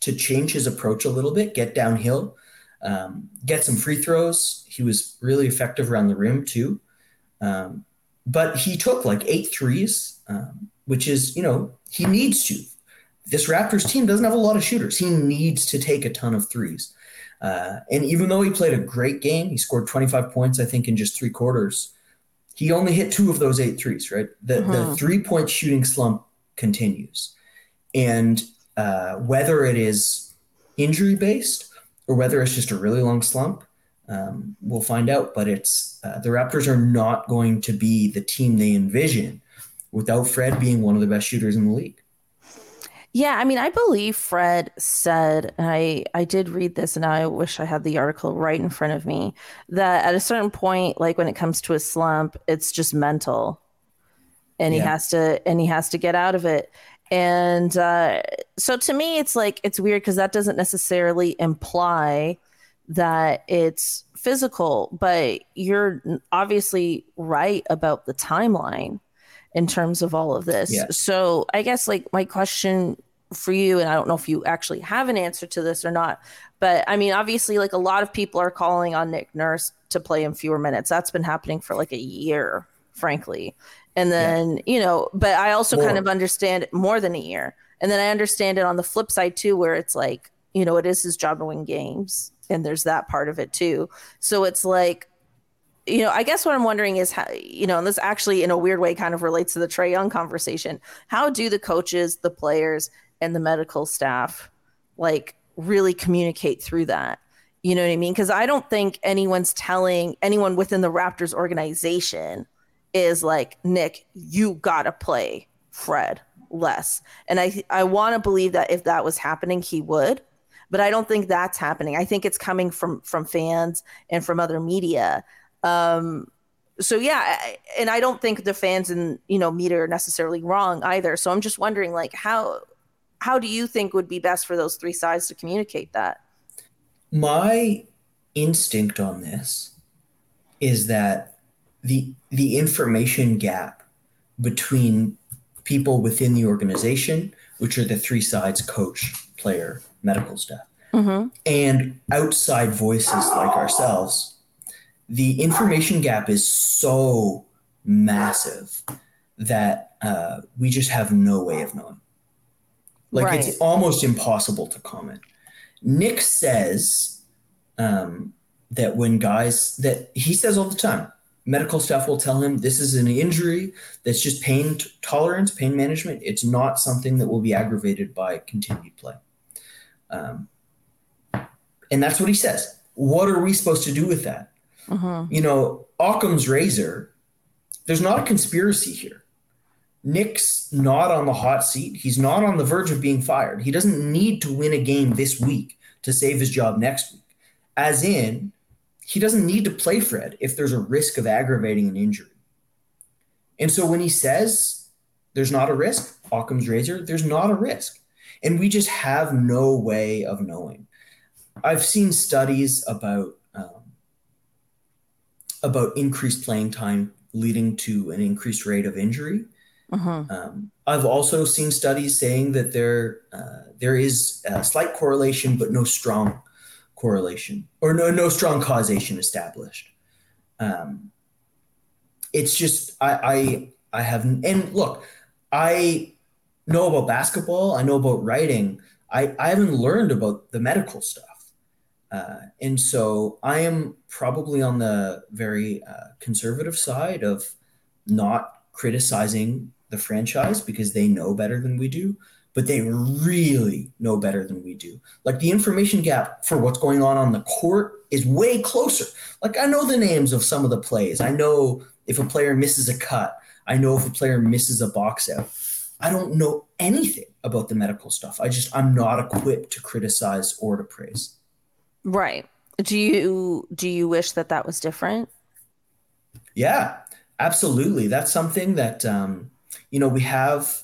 to change his approach a little bit, get downhill, um, get some free throws. He was really effective around the rim too. Um, but he took like eight threes, um, which is, you know, he needs to. This Raptors team doesn't have a lot of shooters. He needs to take a ton of threes. Uh, and even though he played a great game, he scored 25 points, I think, in just three quarters. He only hit two of those eight threes, right? The, the Mhm. three point shooting slump continues. And uh, whether it is injury based or whether it's just a really long slump, um, we'll find out. But it's uh, the Raptors are not going to be the team they envision without Fred being one of the best shooters in the league. Yeah, I mean, I believe Fred said, and I I did read this, and I wish I had the article right in front of me, that at a certain point, like when it comes to a slump, it's just mental, and he has to and he has to get out of it. And uh, so to me, it's like it's weird because that doesn't necessarily imply that it's physical, but you're obviously right about the timeline in terms of all of this. Yeah. So I guess like my question for you, and I don't know if you actually have an answer to this or not, but I mean, obviously, like a lot of people are calling on Nick Nurse to play in fewer minutes. That's been happening for like a year, frankly. And then, you know, but I also kind of understand more than a year. And then I understand it on the flip side too, where it's like, you know, it is his job to win games. And there's that part of it too. So it's like, you know, I guess what I'm wondering is how, you know, and this actually in a weird way kind of relates to the Trae Young conversation. How do the coaches, the players, and the medical staff like really communicate through that? You know what I mean? Because I don't think anyone's telling anyone within the Raptors organization is like, Nick, you gotta play Fred less. And I I want to believe that if that was happening, he would. But I don't think that's happening. I think it's coming from from fans and from other media. Um, so yeah, I- and I don't think the fans and you know media are necessarily wrong either. So I'm just wondering, like, how how do you think would be best for those three sides to communicate that? My instinct on this is that the the information gap between people within the organization, which are the three sides coach, player, medical staff, Mm-hmm. and outside voices like ourselves, the information gap is so massive that uh, we just have no way of knowing. Like Right. it's almost impossible to comment. Nick says um, that when guys that he says all the time, medical staff will tell him this is an injury that's just pain t- tolerance, pain management. It's not something that will be aggravated by continued play. Um, and that's what he says. What are we supposed to do with that? Mm-hmm. You know, Occam's razor, there's not a conspiracy here. Nick's not on the hot seat. He's not on the verge of being fired. He doesn't need to win a game this week to save his job next week. As in, he doesn't need to play Fred if there's a risk of aggravating an injury. And so when he says there's not a risk, Occam's razor, there's not a risk. And we just have no way of knowing. I've seen studies about about increased playing time leading to an increased rate of injury. Mm-hmm. Um, I've also seen studies saying that there uh, there is a slight correlation, but no strong correlation or no no strong causation established. Um, it's just I I I have and look I know about basketball. I know about writing. I I haven't learned about the medical stuff, uh, and so I am probably on the very uh, conservative side of not criticizing the franchise because they know better than we do, but they really know better than we do. Like the information gap for what's going on on the court is way closer. Like I know the names of some of the plays. I know if a player misses a cut. I know if a player misses a box out. I don't know anything about the medical stuff. I just I'm not equipped to criticize or to praise. Right. Do you do you wish that that was different? Yeah, absolutely. That's something that um, you know we have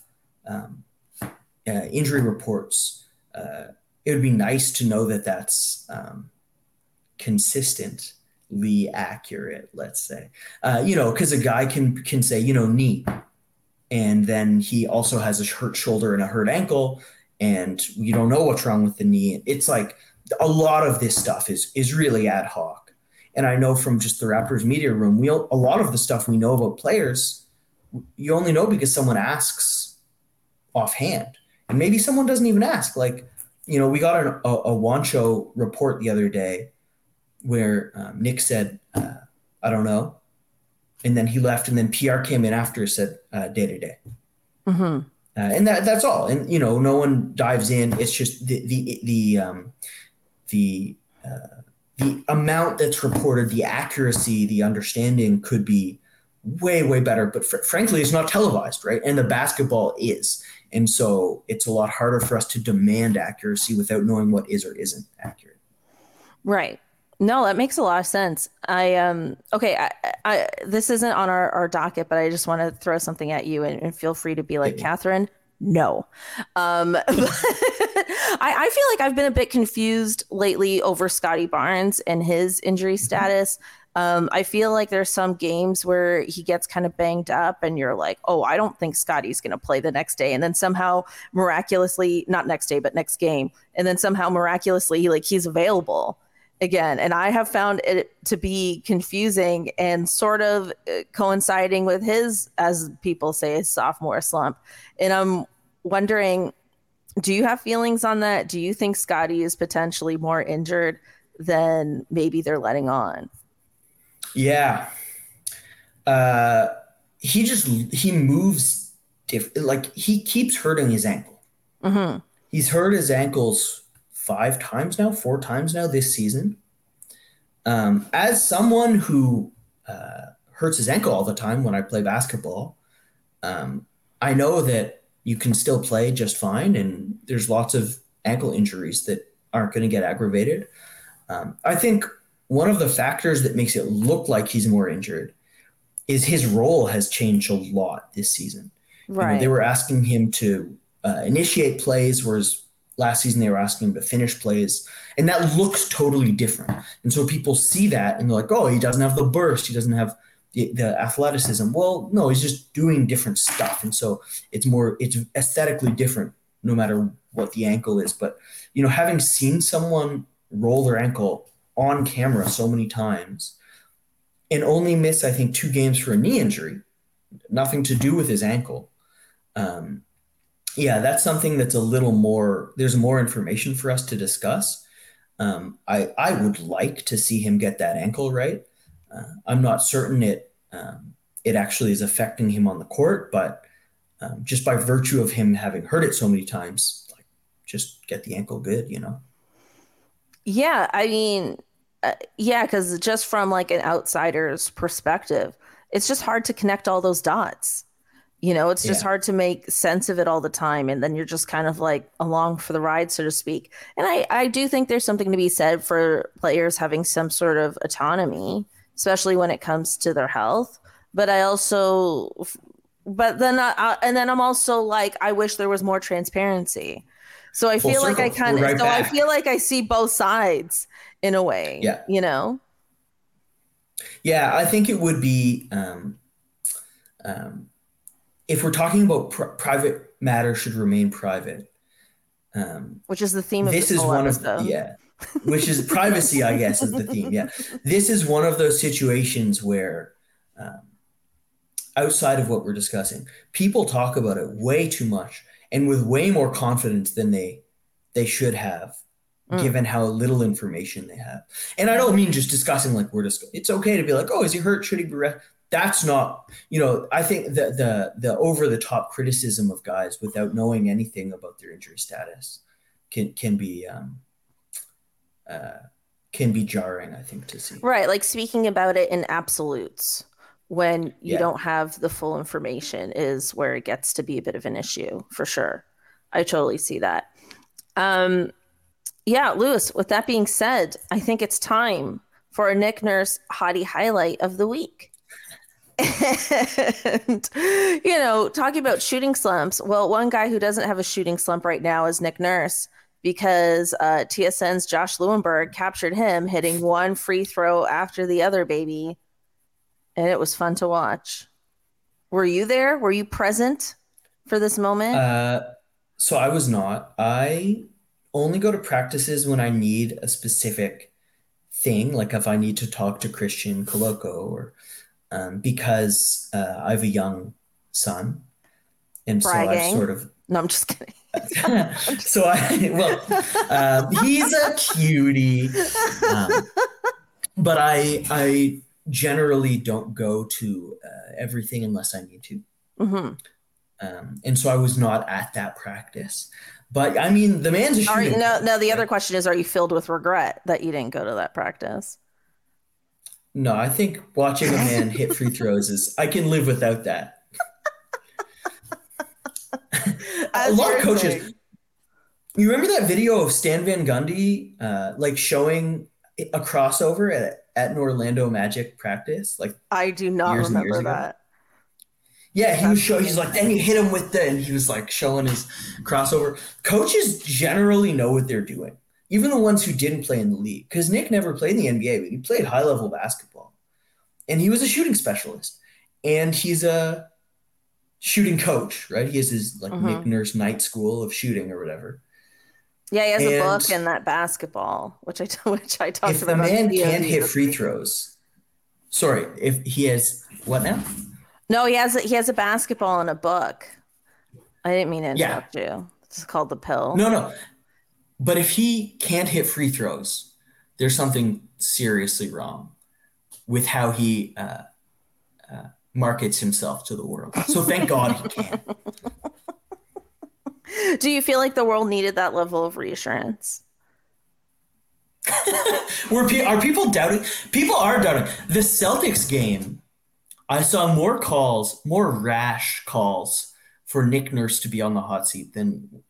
um, uh, injury reports. Uh, it would be nice to know that that's um, consistently accurate. Let's say, uh, you know, because a guy can can say, you know, knee, and then he also has a hurt shoulder and a hurt ankle, and you don't know what's wrong with the knee. It's like a lot of this stuff is is really ad hoc And I know from just the Raptors media room, we a lot of the stuff we know about players, you only know because someone asks offhand, and maybe someone doesn't even ask. Like, you know, we got an, a, a Juancho report the other day where um, Nick said, uh, "I don't know," and then he left, and then PR came in after said, "Day to day." Uh, and that that's all. And you know, no one dives in. It's just the the the um, the uh, the amount that's reported, the accuracy, the understanding could be way way better. But fr- frankly, it's not televised, right? And the basketball is, and so it's a lot harder for us to demand accuracy without knowing what is or isn't accurate. Right. No, that makes a lot of sense. I um okay, I, I this isn't on our, our docket, but I just want to throw something at you and, and feel free to be like, yeah. Catherine, no. Um I, I feel like I've been a bit confused lately over Scottie Barnes and his injury mm-hmm. status. Um, I feel like there's some games where he gets kind of banged up, and you're like, oh, I don't think Scottie's going to play the next day. And then somehow miraculously, not next day, but next game, and then somehow miraculously, like he's available again. And I have found it to be confusing and sort of uh, coinciding with his, as people say, sophomore slump. And I'm wondering, do you have feelings on that? Do you think Scottie is potentially more injured than maybe they're letting on? Yeah. Uh, he just he moves diff- like he keeps hurting his ankle. Mm-hmm. He's hurt his ankles five times now, four times now this season. Um, as someone who uh, hurts his ankle all the time when I play basketball, um, I know that you can still play just fine, and there's lots of ankle injuries that aren't going to get aggravated. Um, I think one of the factors that makes it look like he's more injured is his role has changed a lot this season. Right. You know, they were asking him to uh, initiate plays, whereas Last season, they were asking to finish plays, and that looks totally different. And so people see that and they're like, oh, he doesn't have the burst, he doesn't have the, the athleticism. Well, no, he's just doing different stuff. And so it's more, it's aesthetically different no matter what the ankle is. But, you know, having seen someone roll their ankle on camera so many times and only miss, I think, two games for a knee injury, nothing to do with his ankle. Um, yeah, that's something that's a little more. There's more information for us to discuss. Um, I I would like to see him get that ankle right. Uh, I'm not certain it um, it actually is affecting him on the court, but um, just by virtue of him having hurt it so many times, like just get the ankle good, you know. Yeah, I mean, uh, yeah, because just from like an outsider's perspective, it's just hard to connect all those dots. You know, it's just yeah. hard to make sense of it all the time. And then you're just kind of like along for the ride, so to speak. And I, I do think there's something to be said for players having some sort of autonomy, especially when it comes to their health. But I also, but then, I, and then I'm also like, I wish there was more transparency. So I Full feel circle. like I kind of, right so back. I feel like I see both sides in a way. Yeah. You know? Yeah, I think it would be, um, um, if we're talking about pr- private matter should remain private, um, which is the theme of this, this is one episode. of yeah, which is privacy, I guess, is the theme. Yeah, this is one of those situations where. Um, outside of what we're discussing, people talk about it way too much and with way more confidence than they they should have mm. given how little information they have. And I don't mean just discussing like we're just it's okay to be like, oh, is he hurt? Should he be rest? That's not you know i think the the the over the top criticism of guys without knowing anything about their injury status can can be um uh can be jarring i think to see. Right like speaking about it in absolutes when you yeah. don't have the full information is where it gets to be a bit of an issue for sure. I totally see that. Um yeah Louis with that being said i think it's time for a nick nurse hottie highlight of the week and, you know, talking about shooting slumps, well, one guy who doesn't have a shooting slump right now is Nick Nurse because uh, TSN's Josh Lewenberg captured him hitting one free throw after the other, baby. And it was fun to watch. Were you there? Were you present for this moment? Uh, so I was not. I only go to practices when I need a specific thing, like if I need to talk to Christian Koloko or um, because uh, I have a young son, and Bragging. so I've sort of No, I'm just kidding. so I well, um, he's a cutie, um, but I I generally don't go to uh, everything unless I need to, hmm um, and so I was not at that practice. But I mean, the man's a Are you, no, no. The other question is, are you filled with regret that you didn't go to that practice? No, I think watching a man hit free throws is I can live without that. a lot of coaches. saying. You remember that video of Stan Van Gundy, uh, like showing a crossover at, at an Orlando Magic practice? Like, I do not remember ago? that. yeah, he was showing. He's like, then you hit him with the, and he was like showing his crossover. Coaches generally know what they're doing, even the ones who didn't play in the league. Because Nick never played in the NBA, but he played high level basketball, and he was a shooting specialist, and he's a shooting coach, right? He has his like Mhm. Nick Nurse Night School of shooting or whatever. Yeah, he has a book And- in that basketball, which I which I talked about. if the man can't hit free throws, sorry, if he has what now? No, he has a, he has a basketball in a book. I didn't mean to Yeah. interrupt you. It's called the pill. No, no. But if he can't hit free throws, there's something seriously wrong with how he uh, uh, markets himself to the world. So thank God he can. Do you feel like the world needed that level of reassurance? Were pe- are people doubting? People are doubting. The Celtics game, I saw more calls, more rash calls for Nick Nurse to be on the hot seat than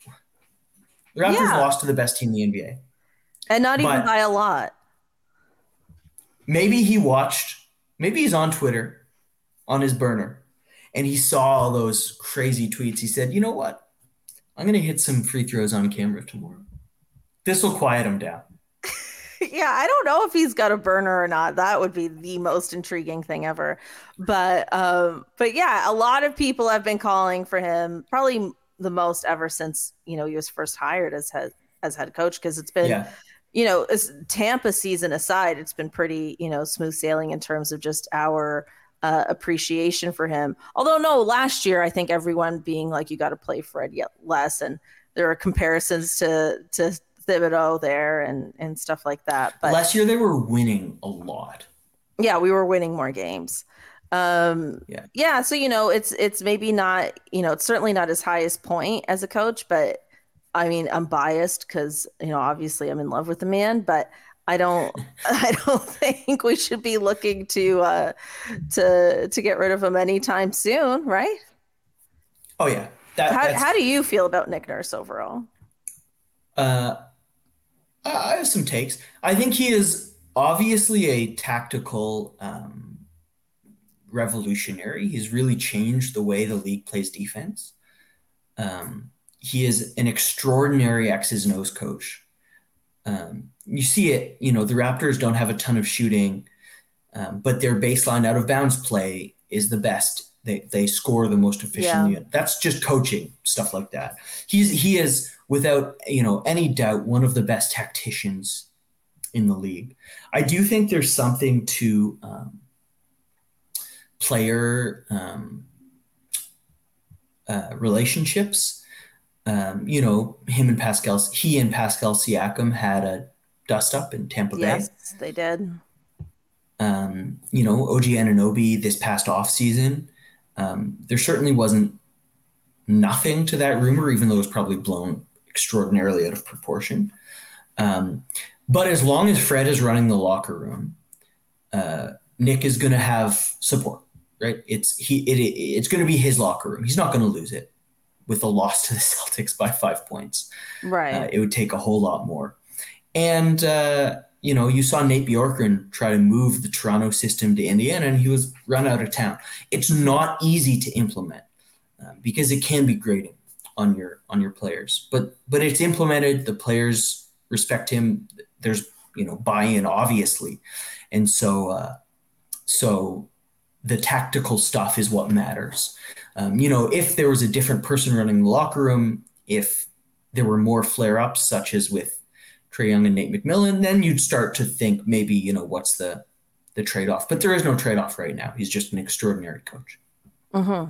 the Raptors Yeah. lost to the best team in the NBA. And not even But- by a lot. maybe he watched maybe he's on twitter on his burner and he saw all those crazy tweets he said you know what i'm going to hit some free throws on camera tomorrow this will quiet him down yeah, I don't know if he's got a burner or not. That would be the most intriguing thing ever. But um, but yeah, a lot of people have been calling for him, probably the most ever since you know he was first hired as head as head coach because it's been yeah you know, Tampa season aside, it's been pretty, you know, smooth sailing in terms of just our uh, appreciation for him. Although, no, last year I think everyone being like, you got to play Fred yet less, and there are comparisons to to Thibodeau there and and stuff like that. But last year they were winning a lot yeah, we were winning more games. Um, Yeah. yeah. So you know, it's it's maybe not, you know, it's certainly not his highest point as a coach, but I mean, I'm biased because you know, obviously, I'm in love with the man, but I don't, I don't think we should be looking to uh, to to get rid of him anytime soon, right? oh yeah that, How how do you feel about Nick Nurse overall? uh, I I have some takes. I think he is obviously a tactical um, revolutionary. He's really changed the way the league plays defense. Um, he is an extraordinary X's and O's coach. Um, you see it, you know, the Raptors don't have a ton of shooting, um, but their baseline out of bounds play is the best. They, they score the most efficiently. That's just coaching stuff like that. He's he is without you know any doubt one of the best tacticians in the league. I do think there's something to um, player um, uh, relationships. Um, you know, him and Pascal, he and Pascal Siakam had a dust up in Tampa Bay. Yes, they did. Um, you know, OG Anunoby this past off season, um, there certainly wasn't nothing to that rumor, even though it was probably blown extraordinarily out of proportion. Um, but as long as Fred is running the locker room, uh, Nick is going to have support, right? It's he it, it- it's going to be his locker room. He's not going to lose it with a loss to the Celtics by five points. Right. Uh, it would take a whole lot more. And uh, you know, you saw Nate Bjorkgren try to move the Toronto system to Indiana, and he was run out of town. It's not easy to implement uh, because it can be grating on your on your players, but but it's implemented. The players respect him. There's you know buy-in, obviously, and so uh, so the tactical stuff is what matters. Um, you know, if there was a different person running the locker room, if there were more flare ups, such as with Trae Young and Nate McMillan, then you'd start to think maybe you know what's the the trade off. But there is no trade off right now. He's just an extraordinary coach. Hmm.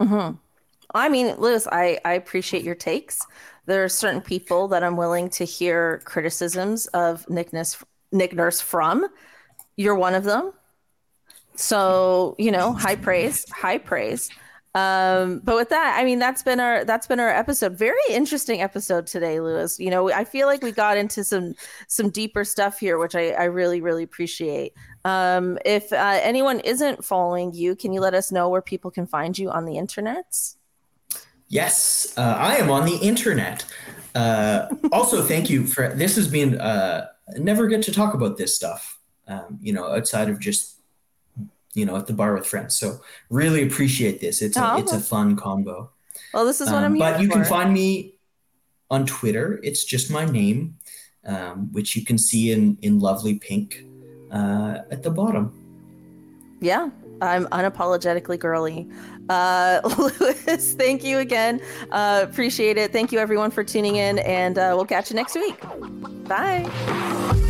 Hmm. I mean, Louis, I I appreciate your takes. There are certain people that I'm willing to hear criticisms of Nick Nurse, Nick Nurse from. You're one of them. So you know, high praise, high praise. Um, but with that, I mean, that's been our that's been our episode. Very interesting episode today, Louis. You know, I feel like we got into some some deeper stuff here, which I, I really really appreciate. Um, if uh, anyone isn't following you, can you let us know where people can find you on the internet? Yes, uh, I am on the internet. Uh, also, thank you for this. Has been uh, never get to talk about this stuff. Um, you know, outside of just you know, at the bar with friends. So really appreciate this. It's a, it's a fun combo. Well, this is what I'm um, But you for. can find me on Twitter. It's just my name, um, which you can see in in lovely pink uh, at the bottom. Yeah, I'm unapologetically girly. Uh, Louis, thank you again. Uh, appreciate it. Thank you everyone for tuning in, and uh, we'll catch you next week. Bye.